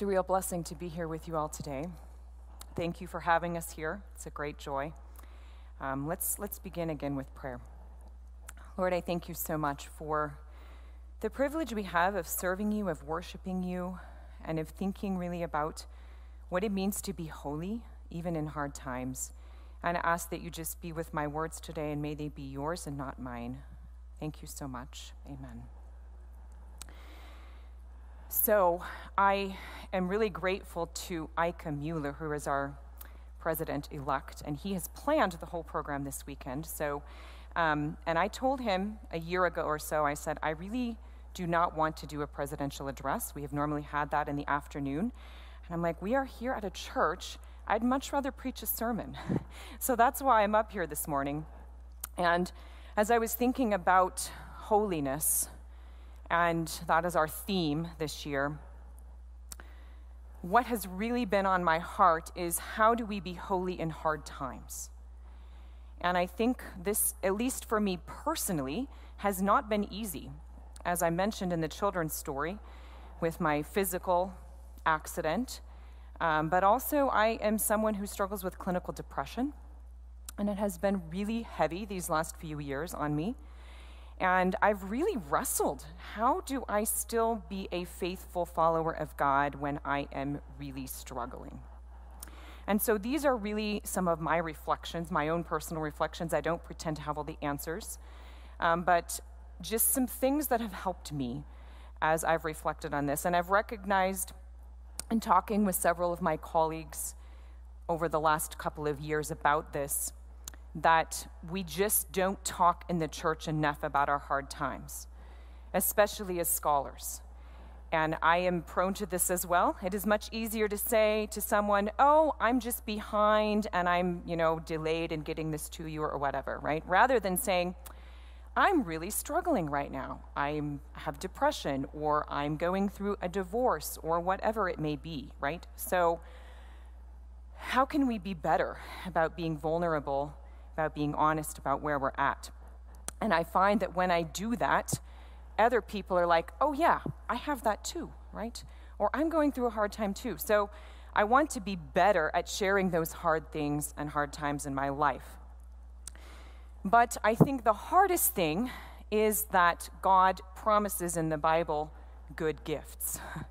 It's a real blessing to be here with you all today. Thank you for having us here. It's a great joy. Um, let's, let's begin again with prayer. Lord, I thank you so much for the privilege we have of serving you, of worshiping you, and of thinking really about what it means to be holy, even in hard times. And I ask that you just be with my words today, and may they be yours and not mine. Thank you so much. Amen. So, I am really grateful to Ike Mueller, who is our president elect, and he has planned the whole program this weekend. So, um, and I told him a year ago or so, I said, I really do not want to do a presidential address. We have normally had that in the afternoon. And I'm like, we are here at a church. I'd much rather preach a sermon. so that's why I'm up here this morning. And as I was thinking about holiness, and that is our theme this year, what has really been on my heart is how do we be holy in hard times? And I think this, at least for me personally, has not been easy. As I mentioned in the children's story, with my physical accident, um, but also I am someone who struggles with clinical depression, and it has been really heavy these last few years on me. And I've really wrestled. How do I still be a faithful follower of God when I am really struggling? And so these are really some of my reflections, my own personal reflections. I don't pretend to have all the answers, um, but just some things that have helped me as I've reflected on this. And I've recognized in talking with several of my colleagues over the last couple of years about this that we just don't talk in the church enough about our hard times, especially as scholars. And I am prone to this as well. It is much easier to say to someone, "Oh, I'm just behind and I'm, you know, delayed in getting this to you or whatever," right? Rather than saying, "I'm really struggling right now. I have depression or I'm going through a divorce or whatever it may be," right? So how can we be better about being vulnerable, about being honest about where we're at? And I find that when I do that, other people are like, oh, yeah, I have that too, right? Or I'm going through a hard time too. So I want to be better at sharing those hard things and hard times in my life. But I think the hardest thing is that God promises in the Bible good gifts.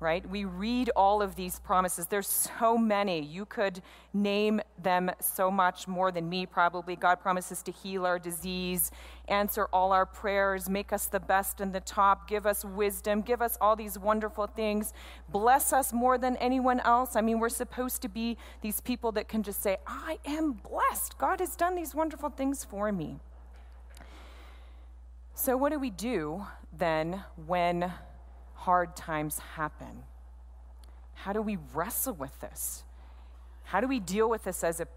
right? We read all of these promises. There's so many. You could name them so much more than me, probably. God promises to heal our disease, answer all our prayers, make us the best and the top, give us wisdom, give us all these wonderful things, bless us more than anyone else. I mean, we're supposed to be these people that can just say, I am blessed. God has done these wonderful things for me. So, what do we do then when hard times happen? How do we wrestle with this? How do we deal with this as a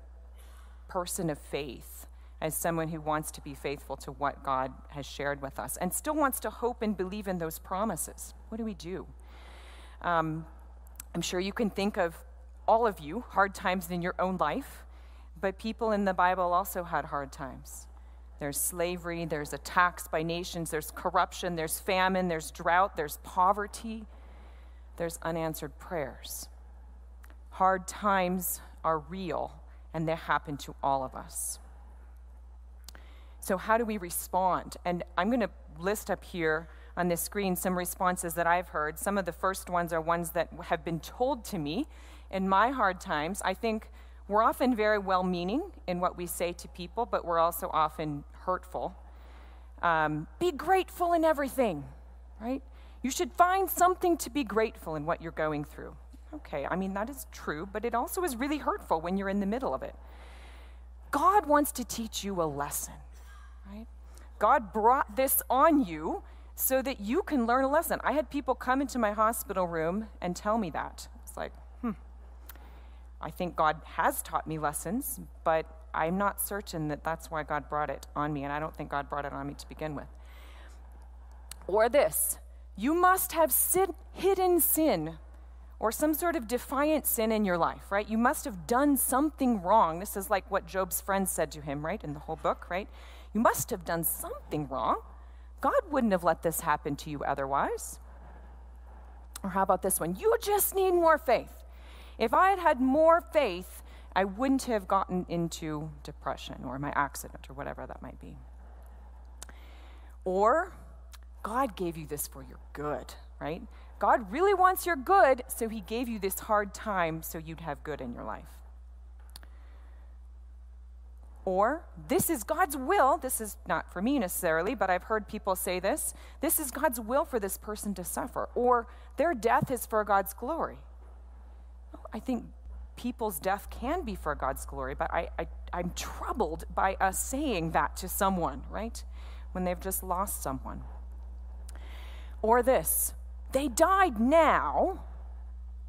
person of faith, as someone who wants to be faithful to what God has shared with us and still wants to hope and believe in those promises? What do we do? Um, I'm sure you can think of all of you hard times in your own life, but people in the Bible also had hard times. There's slavery, there's attacks by nations, there's corruption, there's famine, there's drought, there's poverty, there's unanswered prayers. Hard times are real, and they happen to all of us. So, how do we respond? And I'm going to list up here on this screen some responses that I've heard. Some of the first ones are ones that have been told to me in my hard times. I think we're often very well meaning in what we say to people, but we're also often hurtful. Um, be grateful in everything, right? You should find something to be grateful in what you're going through. Okay, I mean, that is true, but it also is really hurtful when you're in the middle of it. God wants to teach you a lesson, right? God brought this on you so that you can learn a lesson. I had people come into my hospital room and tell me that. It's like, hmm, I think God has taught me lessons, but I'm not certain that that's why God brought it on me, and I don't think God brought it on me to begin with. Or this you must have sin, hidden sin or some sort of defiant sin in your life, right? You must have done something wrong. This is like what Job's friends said to him, right, in the whole book, right? You must have done something wrong. God wouldn't have let this happen to you otherwise. Or how about this one? You just need more faith. If I had had more faith, I wouldn't have gotten into depression or my accident or whatever that might be. Or God gave you this for your good, right? God really wants your good, so he gave you this hard time so you'd have good in your life. Or, this is God's will. This is not for me necessarily, but I've heard people say this. This is God's will for this person to suffer. Or, their death is for God's glory. I think people's death can be for God's glory, but I, I, I'm troubled by us saying that to someone, right? When they've just lost someone. Or this they died now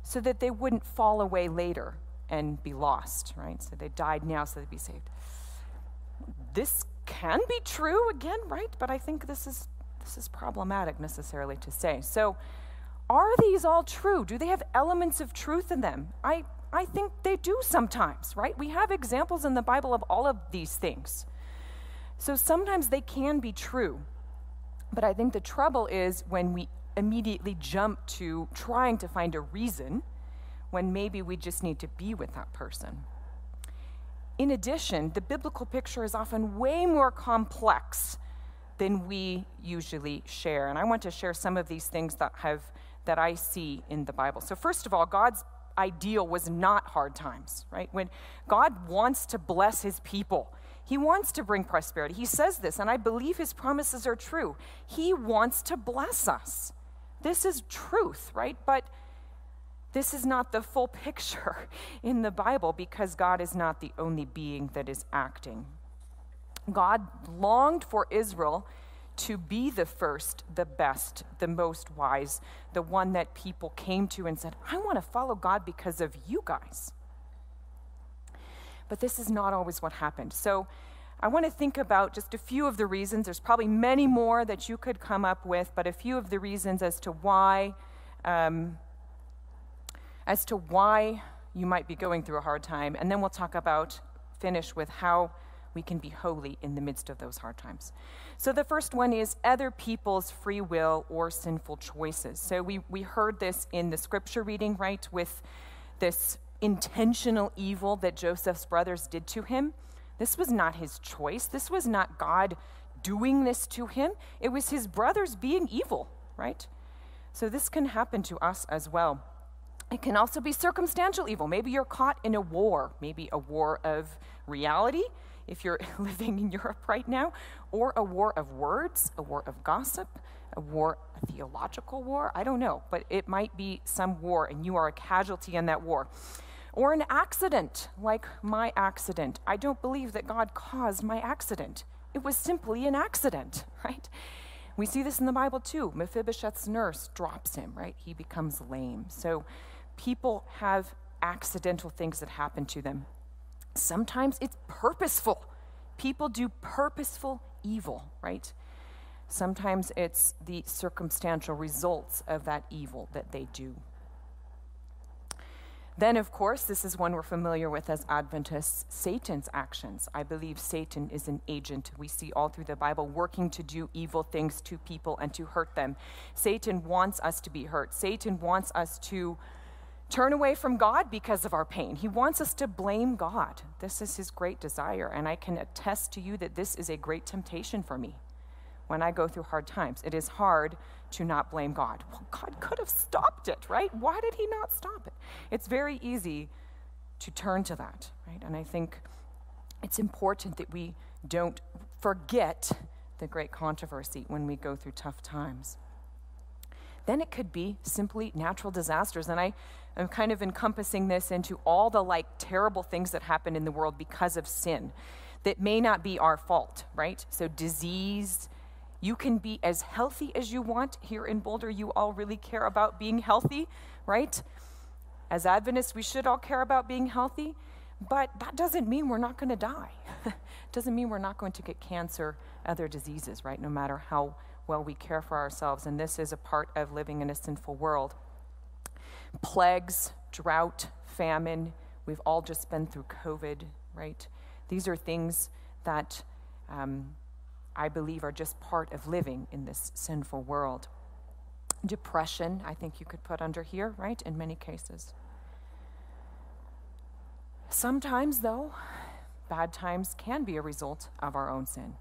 so that they wouldn't fall away later and be lost, right? So they died now so they'd be saved this can be true again, right? But I think this is this is problematic necessarily to say. So, are these all true? Do they have elements of truth in them? I I think they do sometimes, right? We have examples in the Bible of all of these things. So sometimes they can be true. But I think the trouble is when we immediately jump to trying to find a reason when maybe we just need to be with that person. In addition, the biblical picture is often way more complex than we usually share. And I want to share some of these things that have that I see in the Bible. So first of all, God's ideal was not hard times, right? When God wants to bless his people, he wants to bring prosperity. He says this, and I believe his promises are true. He wants to bless us. This is truth, right? But this is not the full picture in the Bible because God is not the only being that is acting. God longed for Israel to be the first, the best, the most wise, the one that people came to and said, I want to follow God because of you guys. But this is not always what happened. So I want to think about just a few of the reasons. There's probably many more that you could come up with, but a few of the reasons as to why um, as to why you might be going through a hard time, and then we'll talk about, finish with how we can be holy in the midst of those hard times. So the first one is other people's free will or sinful choices. So we, we heard this in the scripture reading, right, with this intentional evil that Joseph's brothers did to him. This was not his choice. This was not God doing this to him. It was his brothers being evil, right? So this can happen to us as well. It can also be circumstantial evil. Maybe you're caught in a war, maybe a war of reality, if you're living in Europe right now, or a war of words, a war of gossip, a war, a theological war. I don't know, but it might be some war, and you are a casualty in that war. Or an accident, like my accident. I don't believe that God caused my accident. It was simply an accident, right? We see this in the Bible too. Mephibosheth's nurse drops him, right? He becomes lame. So people have accidental things that happen to them. Sometimes it's purposeful. People do purposeful evil, right? Sometimes it's the circumstantial results of that evil that they do. Then, of course, this is one we're familiar with as Adventists Satan's actions. I believe Satan is an agent we see all through the Bible working to do evil things to people and to hurt them. Satan wants us to be hurt, Satan wants us to turn away from God because of our pain. He wants us to blame God. This is his great desire, and I can attest to you that this is a great temptation for me when I go through hard times. It is hard to not blame God. Well, God could have stopped it, right? Why did he not stop it? It's very easy to turn to that, right? And I think it's important that we don't forget the great controversy when we go through tough times. Then it could be simply natural disasters. And I am kind of encompassing this into all the like terrible things that happen in the world because of sin that may not be our fault, right? So, disease, you can be as healthy as you want. Here in Boulder, you all really care about being healthy, right? As Adventists, we should all care about being healthy, but that doesn't mean we're not going to die. doesn't mean we're not going to get cancer, other diseases, right? No matter how well we care for ourselves. And this is a part of living in a sinful world. Plagues, drought, famine, we've all just been through COVID, right? These are things that um, I believe are just part of living in this sinful world. Depression, I think you could put under here, right, in many cases. Sometimes, though, bad times can be a result of our own sin,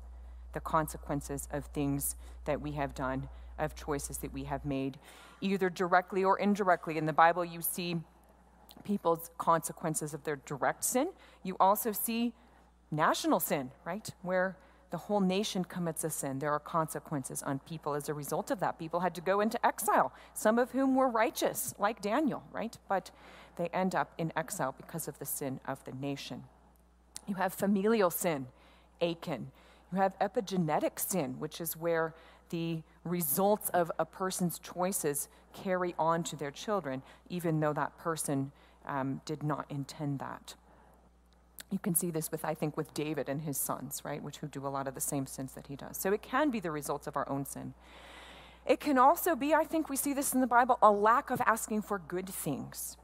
the consequences of things that we have done, of choices that we have made, either directly or indirectly. In the Bible, you see people's consequences of their direct sin. You also see national sin, right? Where the whole nation commits a sin. There are consequences on people as a result of that. People had to go into exile, some of whom were righteous, like Daniel, right? But they end up in exile because of the sin of the nation. You have familial sin, Achan. You have epigenetic sin, which is where the results of a person's choices carry on to their children, even though that person um, did not intend that. You can see this with, I think, with David and his sons, right, which who do a lot of the same sins that he does. So it can be the results of our own sin. It can also be, I think we see this in the Bible, a lack of asking for good things.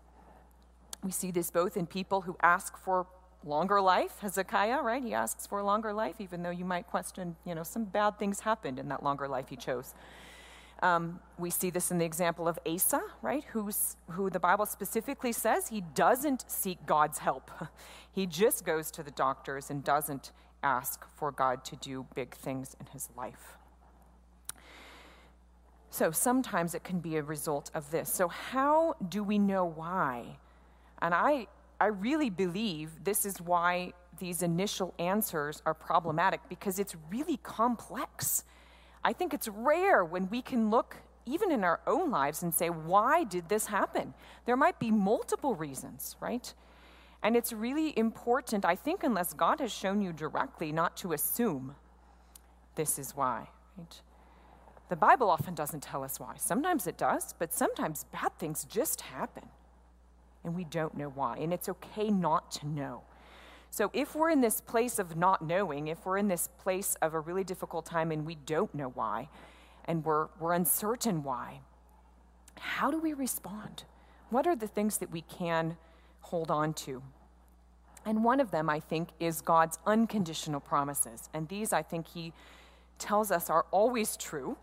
We see this both in people who ask for longer life, Hezekiah, right? He asks for a longer life, even though you might question, you know, some bad things happened in that longer life he chose. Um, we see this in the example of Asa, right? Who's, who the Bible specifically says he doesn't seek God's help. He just goes to the doctors and doesn't ask for God to do big things in his life. So sometimes it can be a result of this. So, how do we know why? And I, I really believe this is why these initial answers are problematic because it's really complex. I think it's rare when we can look even in our own lives and say, why did this happen? There might be multiple reasons, right? And it's really important, I think, unless God has shown you directly, not to assume this is why, right? The Bible often doesn't tell us why. Sometimes it does, but sometimes bad things just happen. And we don't know why. And it's okay not to know. So, if we're in this place of not knowing, if we're in this place of a really difficult time and we don't know why, and we're, we're uncertain why, how do we respond? What are the things that we can hold on to? And one of them, I think, is God's unconditional promises. And these, I think, He tells us are always true,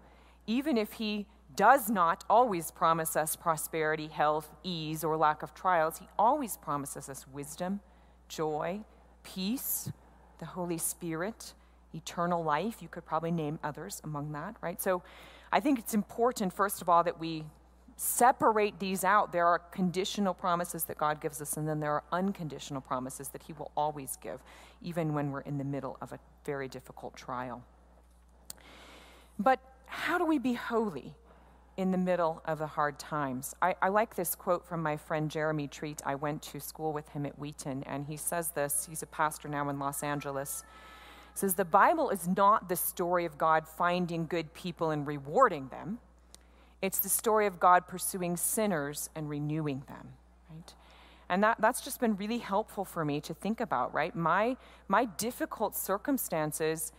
even if He does not always promise us prosperity, health, ease, or lack of trials. He always promises us wisdom, joy, peace, the Holy Spirit, eternal life. You could probably name others among that, right? So I think it's important, first of all, that we separate these out. There are conditional promises that God gives us, and then there are unconditional promises that He will always give, even when we're in the middle of a very difficult trial. But how do we be holy? In the middle of the hard times. I, I, like this quote from my friend Jeremy Treat. I went to school with him at Wheaton, and he says this. He's a pastor now in Los Angeles. He says, The Bible is not the story of God finding good people and rewarding them, it's the story of God pursuing sinners and renewing them, right? And that, that's just been really helpful for me to think about, right? My, my difficult circumstances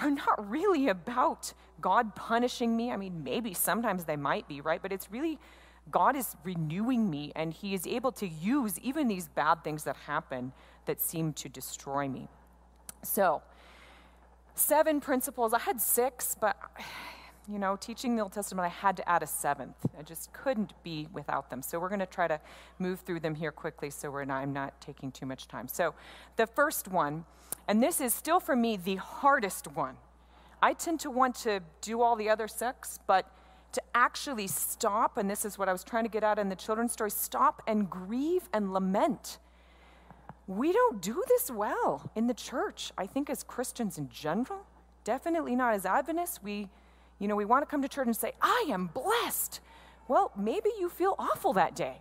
are not really about God punishing me. I mean, maybe sometimes they might be, right? But it's really God is renewing me, and He is able to use even these bad things that happen that seem to destroy me. So, seven principles. I had six, but you know, teaching the Old Testament, I had to add a seventh. I just couldn't be without them. So we're going to try to move through them here quickly so we're not, I'm not taking too much time. So the first one, and this is still for me the hardest one. I tend to want to do all the other six, but to actually stop, and this is what I was trying to get at in the children's story stop and grieve and lament. We don't do this well in the church, I think, as Christians in general. Definitely not as Adventists. We you know, we want to come to church and say, I am blessed. Well, maybe you feel awful that day.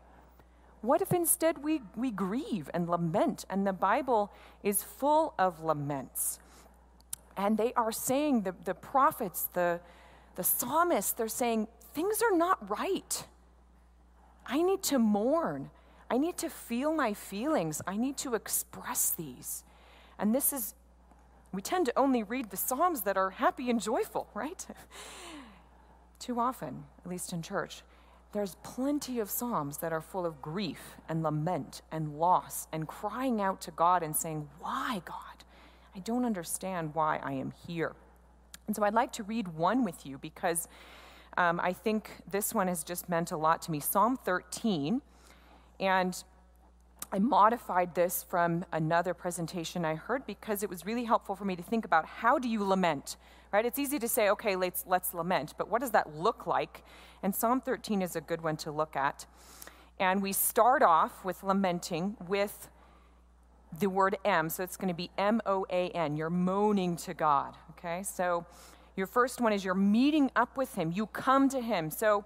What if instead we, we grieve and lament? And the Bible is full of laments. And they are saying, the, the prophets, the, the psalmists, they're saying, things are not right. I need to mourn. I need to feel my feelings. I need to express these. And this is we tend to only read the Psalms that are happy and joyful, right? Too often, at least in church, there's plenty of Psalms that are full of grief and lament and loss and crying out to God and saying, Why, God? I don't understand why I am here. And so I'd like to read one with you because um, I think this one has just meant a lot to me. Psalm 13, and I modified this from another presentation I heard because it was really helpful for me to think about how do you lament, right? It's easy to say, okay, let's, let's lament, but what does that look like? And Psalm 13 is a good one to look at. And we start off with lamenting with the word M. So it's going to be M O A N. You're moaning to God. Okay? So your first one is you're meeting up with Him. You come to Him. So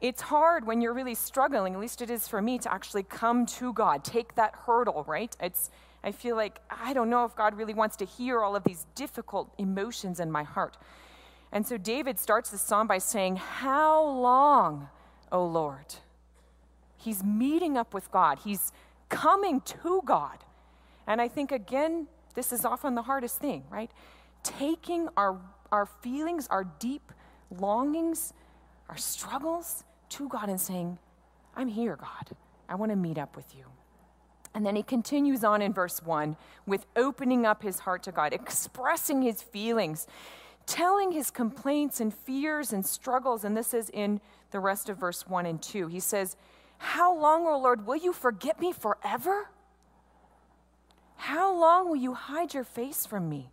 it's hard when you're really struggling, at least it is for me, to actually come to God, take that hurdle, right? It's, I feel like I don't know if God really wants to hear all of these difficult emotions in my heart. And so David starts the psalm by saying, How long, O Lord? He's meeting up with God, he's coming to God. And I think, again, this is often the hardest thing, right? Taking our, our feelings, our deep longings, our struggles to God and saying, I'm here, God. I want to meet up with you. And then he continues on in verse 1 with opening up his heart to God, expressing his feelings, telling his complaints and fears and struggles. And this is in the rest of verse 1 and 2. He says, How long, O Lord, will you forget me forever? How long will you hide your face from me?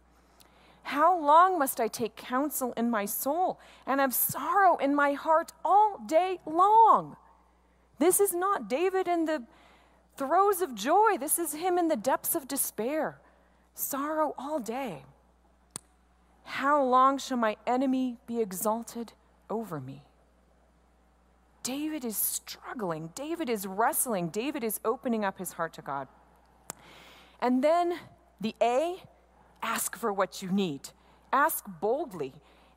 How long must I take counsel in my soul and have sorrow in my heart all day long? This is not David in the throes of joy. This is him in the depths of despair. Sorrow all day. How long shall my enemy be exalted over me? David is struggling. David is wrestling. David is opening up his heart to God. And then the A, ask for what you need. Ask boldly.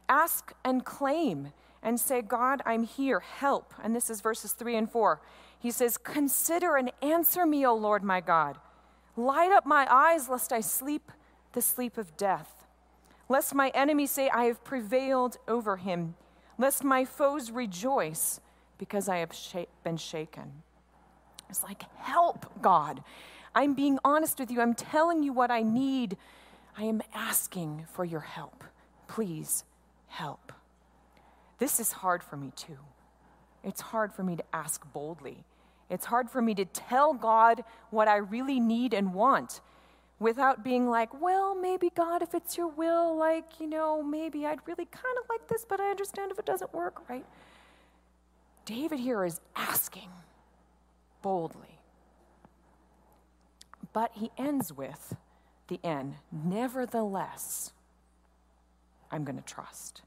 Ask and claim and say, God, I'm here, help. And this is verses 3 and 4. He says, Consider and answer me, O Lord my God. Light up my eyes, lest I sleep the sleep of death. Lest my enemies say, I have prevailed over him. Lest my foes rejoice because I have sh- been shaken. It's like, help, God. I'm being honest with you. I'm telling you what I need. I am asking for your help. Please help. This is hard for me too. It's hard for me to ask boldly. It's hard for me to tell God what I really need and want without being like, well, maybe God, if it's your will, like, you know, maybe I'd really kind of like this, but I understand if it doesn't work, right? David here is asking boldly. But he ends with the end. nevertheless, I'm going to trust.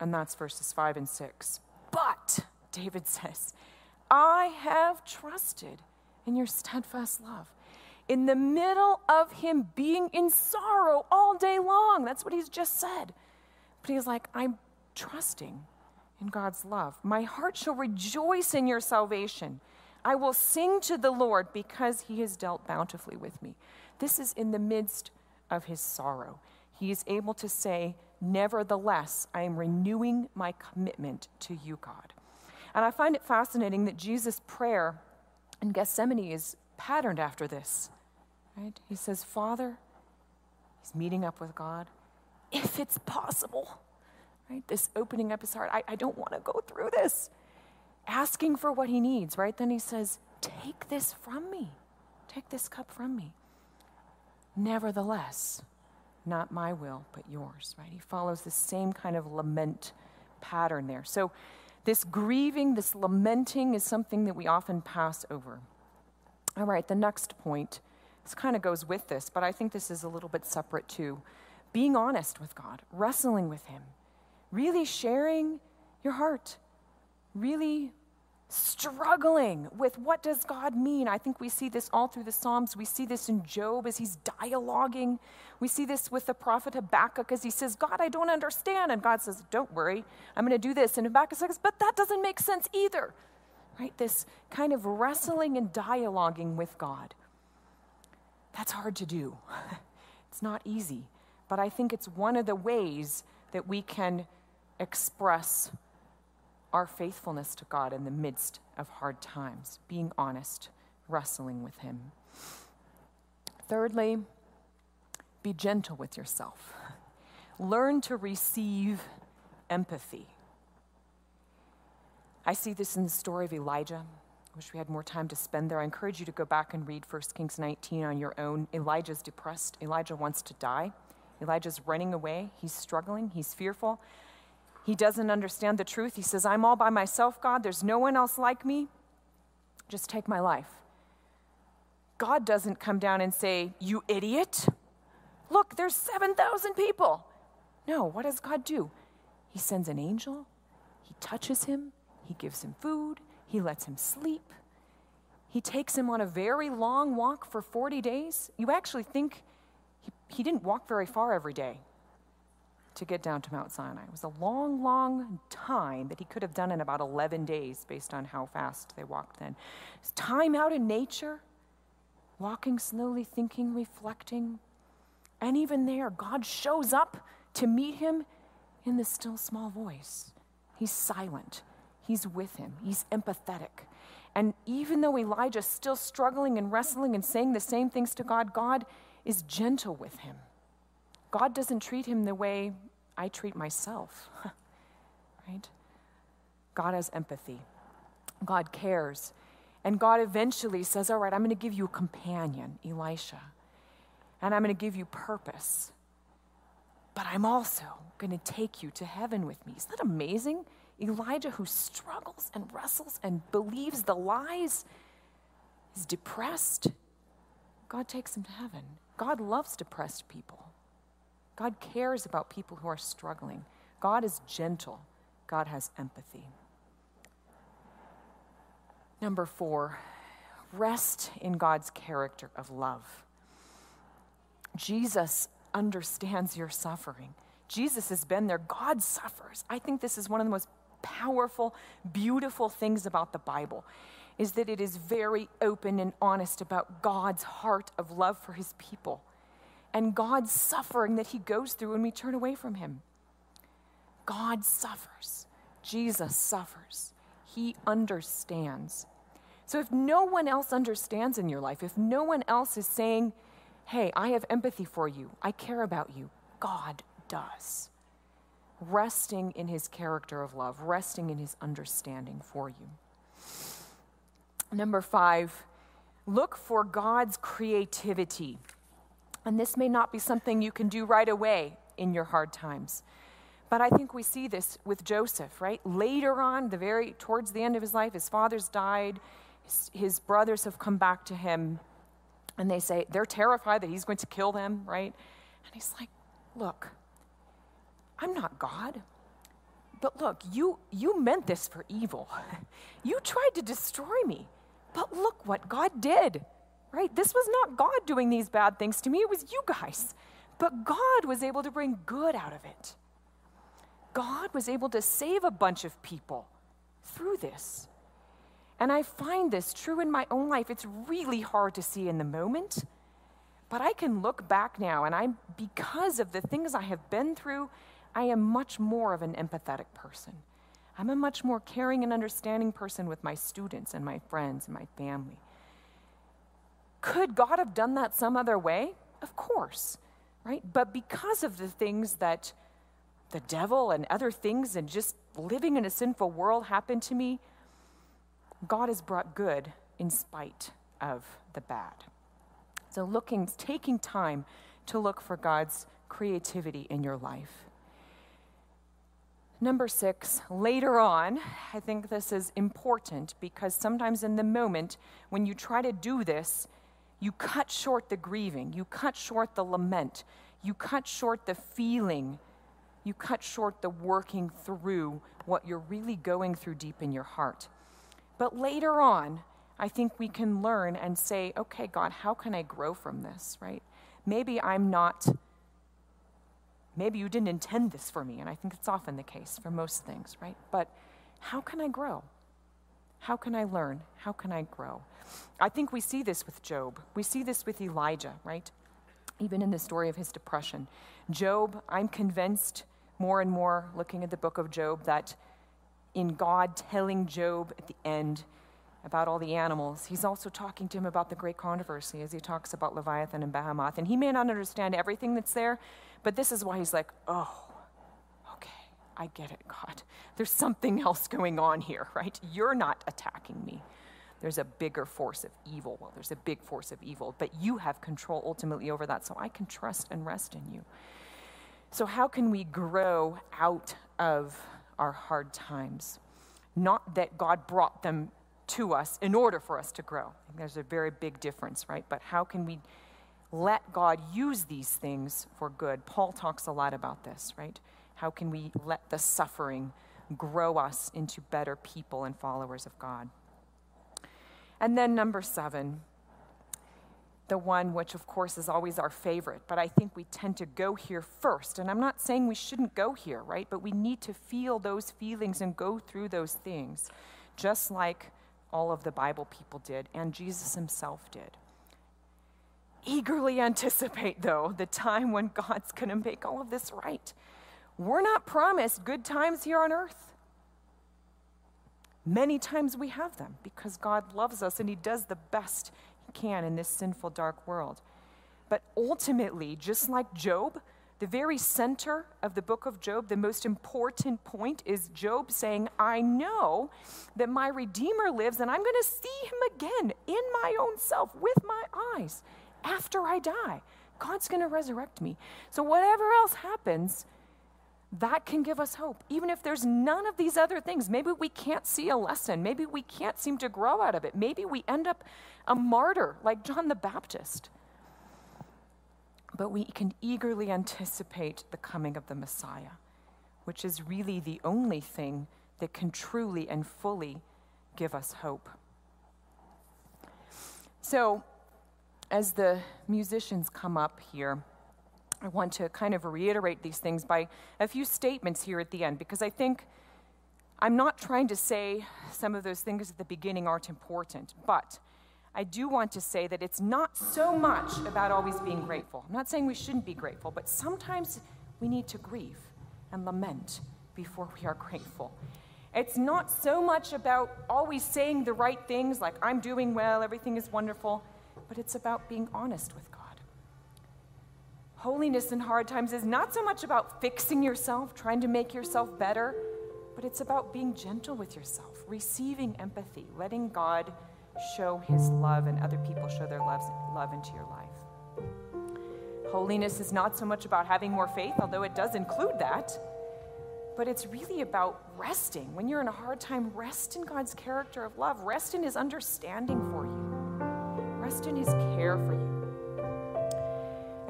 And that's verses 5 and 6. But, David says, I have trusted in your steadfast love. In the middle of him being in sorrow all day long. That's what he's just said. But he's like, I'm trusting in God's love. My heart shall rejoice in your salvation. I will sing to the Lord because he has dealt bountifully with me. This is in the midst of his sorrow. He is able to say, Nevertheless, I am renewing my commitment to you, God. And I find it fascinating that Jesus' prayer in Gethsemane is patterned after this. Right? He says, Father, he's meeting up with God. If it's possible, right? This opening up his heart. I, I don't want to go through this asking for what he needs, right? Then he says, Take this from me. Take this cup from me. Nevertheless, not my will, but yours, right? He follows the same kind of lament pattern there. So, this grieving, this lamenting is something that we often pass over. All right, the next point, this kind of goes with this, but I think this is a little bit separate too. Being honest with God, wrestling with Him, really sharing your heart, really struggling with what does God mean. I think we see this all through the Psalms. We see this in Job as he's dialoguing. We see this with the prophet Habakkuk as he says, God, I don't understand. And God says, Don't worry, I'm going to do this. And Habakkuk says, But that doesn't make sense either. Right? This kind of wrestling and dialoguing with God. That's hard to do. it's not easy. But I think it's one of the ways that we can express our faithfulness to God in the midst of hard times, being honest, wrestling with Him. Thirdly, be gentle with yourself. Learn to receive empathy. I see this in the story of Elijah. I wish we had more time to spend there. I encourage you to go back and read 1 Kings 19 on your own. Elijah's depressed. Elijah wants to die. Elijah's running away. He's struggling. He's fearful. He doesn't understand the truth. He says, I'm all by myself, God. There's no one else like me. Just take my life. God doesn't come down and say, You idiot. Look, there's 7,000 people. No, what does God do? He sends an angel, he touches him, he gives him food, he lets him sleep. He takes him on a very long walk for 40 days. You actually think he, he didn't walk very far every day to get down to Mount Sinai. It was a long, long time that he could have done in about 11 days based on how fast they walked then. It's time out in nature, walking slowly, thinking, reflecting. And even there, God shows up to meet him in the still small voice. He's silent, he's with him, he's empathetic. And even though Elijah's still struggling and wrestling and saying the same things to God, God is gentle with him. God doesn't treat him the way I treat myself, right? God has empathy, God cares. And God eventually says, All right, I'm going to give you a companion, Elisha, and I'm going to give you purpose but I'm also going to take you to heaven with me. Isn't that amazing? Elijah, who struggles and wrestles and believes the lies, is depressed. God takes him to heaven. God loves depressed people. God cares about people who are struggling. God is gentle. God has empathy. Number four, rest in God's character of love. Jesus understands your suffering. Jesus has been there. God suffers. I think this is one of the most powerful, beautiful things about the Bible is that it is very open and honest about God's heart of love for his people and God's suffering that he goes through when we turn away from him. God suffers. Jesus suffers. He understands. So if no one else understands in your life, if no one else is saying, hey, I have empathy for you, I care about you. God does. Resting in his character of love, resting in his understanding for you. Number five, look for God's creativity. And this may not be something you can do right away in your hard times. But I think we see this with Joseph, right? Later on, the very towards the end of his life, his father's died, his, his brothers have come back to him and they say, they're terrified that he's going to kill them, right? And he's like, look, I'm not God. But look, you, you meant this for evil. You tried to destroy me. But look what God did, right? This was not God doing these bad things to me, it was you guys. But God was able to bring good out of it. God was able to save a bunch of people through this. And I find this true in my own life. It's really hard to see in the moment, but I can look back now and I'm because of the things I have been through, I am much more of an empathetic person. I'm a much more caring and understanding person with my students and my friends and my family. Could God have done that some other way? Of course, right? But because of the things that the devil and other things and just living in a sinful world happened to me, God has brought good in spite of the bad. So, looking, taking time to look for God's creativity in your life. Number six, later on, I think this is important because sometimes in the moment when you try to do this, you cut short the grieving, you cut short the lament, you cut short the feeling, you cut short the working through what you're really going through deep in your heart. But later on, I think we can learn and say, okay, God, how can I grow from this, right? Maybe I'm not, maybe you didn't intend this for me, and I think it's often the case for most things, right? But how can I grow? How can I learn? How can I grow? I think we see this with Job. We see this with Elijah, right? Even in the story of his depression. Job, I'm convinced more and more looking at the book of Job that in God telling Job at the end about all the animals, he's also talking to him about the great controversy as he talks about Leviathan and Behemoth. And he may not understand everything that's there, but this is why he's like, oh, I get it, God. There's something else going on here, right? You're not attacking me. There's a bigger force of evil. Well, there's a big force of evil, but you have control ultimately over that, so I can trust and rest in you. So, how can we grow out of our hard times? Not that God brought them to us in order for us to grow. There's a very big difference, right? But how can we let God use these things for good? Paul talks a lot about this, right? How can we let the suffering grow us into better people and followers of God? And then, number seven, the one which, of course, is always our favorite, but I think we tend to go here first. And I'm not saying we shouldn't go here, right? But we need to feel those feelings and go through those things, just like all of the Bible people did and Jesus himself did. Eagerly anticipate, though, the time when God's going to make all of this right. We're not promised good times here on earth. Many times we have them because God loves us and He does the best He can in this sinful, dark world. But ultimately, just like Job, the very center of the book of Job, the most important point is Job saying, I know that my Redeemer lives and I'm going to see him again in my own self with my eyes after I die. God's going to resurrect me. So, whatever else happens, that can give us hope. Even if there's none of these other things, maybe we can't see a lesson. Maybe we can't seem to grow out of it. Maybe we end up a martyr like John the Baptist but we can eagerly anticipate the coming of the Messiah, which is really the only thing that can truly and fully give us hope. So, as the musicians come up here, I want to kind of reiterate these things by a few statements here at the end, because I think I'm not trying to say some of those things at the beginning aren't important, but I do want to say that it's not so much about always being grateful. I'm not saying we shouldn't be grateful, but sometimes we need to grieve and lament before we are grateful. It's not so much about always saying the right things like, I'm doing well, everything is wonderful, but it's about being honest with God. Holiness in hard times is not so much about fixing yourself, trying to make yourself better, but it's about being gentle with yourself, receiving empathy, letting God show his love and other people show their loves, love into your life. Holiness is not so much about having more faith, although it does include that, but it's really about resting. When you're in a hard time, rest in God's character of love, rest in his understanding for you, rest in his care for you.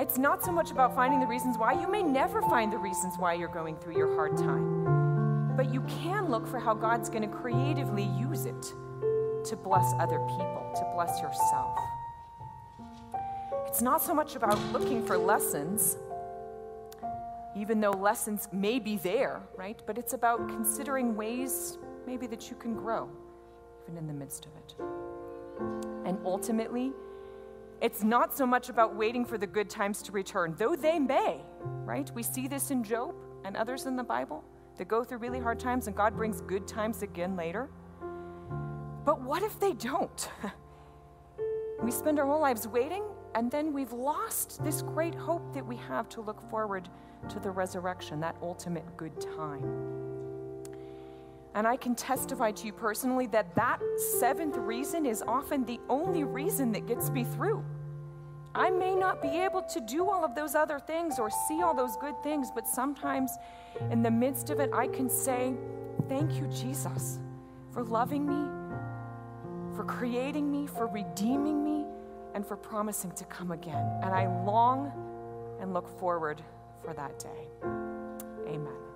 It's not so much about finding the reasons why. You may never find the reasons why you're going through your hard time, but you can look for how God's going to creatively use it to bless other people, to bless yourself. It's not so much about looking for lessons, even though lessons may be there, right? But it's about considering ways maybe that you can grow, even in the midst of it. And ultimately, it's not so much about waiting for the good times to return, though they may, right? We see this in Job and others in the Bible that go through really hard times and God brings good times again later. But what if they don't? we spend our whole lives waiting, and then we've lost this great hope that we have to look forward to the resurrection, that ultimate good time. And I can testify to you personally that that seventh reason is often the only reason that gets me through. I may not be able to do all of those other things or see all those good things, but sometimes in the midst of it, I can say, Thank you, Jesus, for loving me for creating me, for redeeming me, and for promising to come again. And I long and look forward for that day. Amen.